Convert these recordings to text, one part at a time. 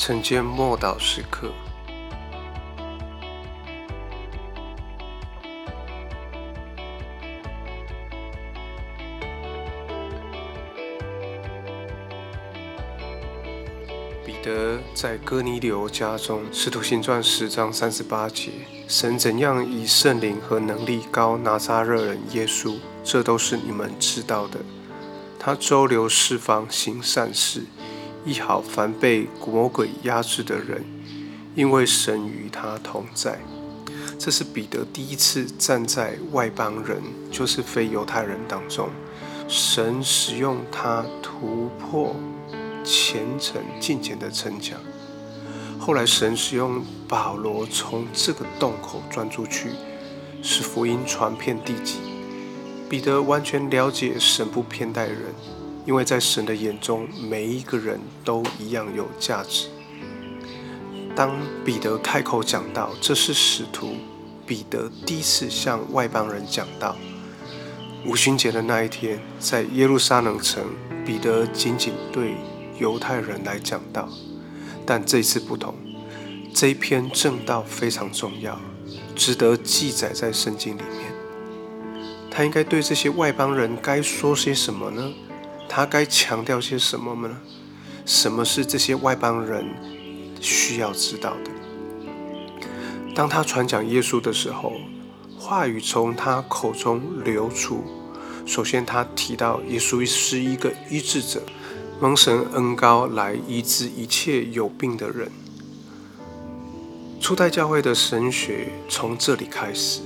晨间默祷时刻，彼得在哥尼流家中，《使徒行传》十章三十八节，神怎样以圣灵和能力高拿撒勒人耶稣，这都是你们知道的。他周流四方行善事，一好凡被魔鬼压制的人，因为神与他同在。这是彼得第一次站在外邦人，就是非犹太人当中，神使用他突破虔诚进前的城墙。后来神使用保罗从这个洞口钻出去，使福音传遍地极。彼得完全了解神不偏待人，因为在神的眼中，每一个人都一样有价值。当彼得开口讲到这是使徒彼得第一次向外邦人讲道，五旬节的那一天，在耶路撒冷城，彼得仅仅对犹太人来讲道，但这次不同，这一篇正道非常重要，值得记载在圣经里面。他应该对这些外邦人该说些什么呢？他该强调些什么呢？什么是这些外邦人需要知道的？当他传讲耶稣的时候，话语从他口中流出。首先，他提到耶稣是一个医治者，蒙神恩高来医治一切有病的人。初代教会的神学从这里开始。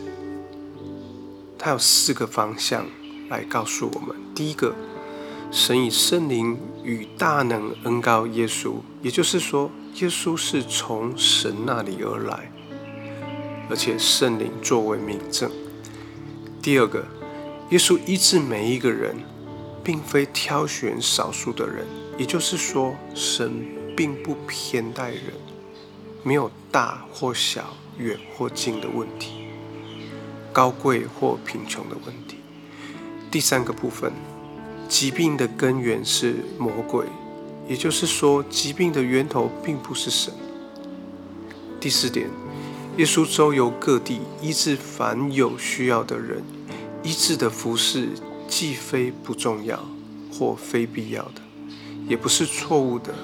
它有四个方向来告诉我们：第一个，神以圣灵与大能恩高耶稣，也就是说，耶稣是从神那里而来，而且圣灵作为明证。第二个，耶稣医治每一个人，并非挑选少数的人，也就是说，神并不偏待人，没有大或小、远或近的问题。高贵或贫穷的问题。第三个部分，疾病的根源是魔鬼，也就是说，疾病的源头并不是神。第四点，耶稣周游各地，医治凡有需要的人，医治的服饰既非不重要或非必要的，也不是错误的。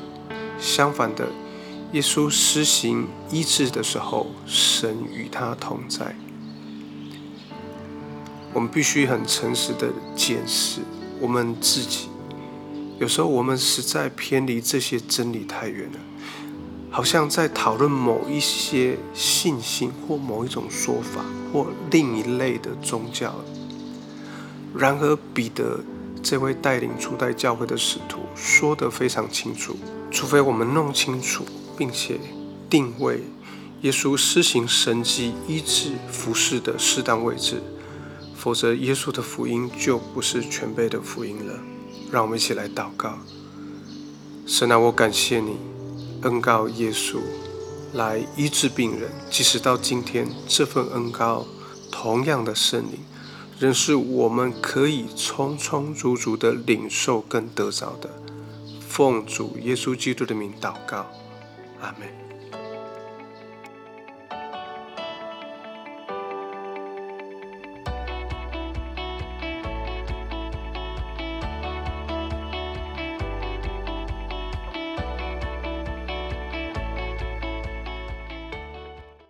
相反的，耶稣施行医治的时候，神与他同在。我们必须很诚实的检视我们自己。有时候我们实在偏离这些真理太远了，好像在讨论某一些信心或某一种说法或另一类的宗教。然而，彼得这位带领初代教会的使徒说得非常清楚：，除非我们弄清楚并且定位耶稣施行神迹医治服饰的适当位置。否则，耶稣的福音就不是全备的福音了。让我们一起来祷告：神啊，我感谢你恩告耶稣来医治病人，即使到今天，这份恩告同样的圣灵，仍是我们可以充充足足的领受跟得着的。奉主耶稣基督的名祷告，阿门。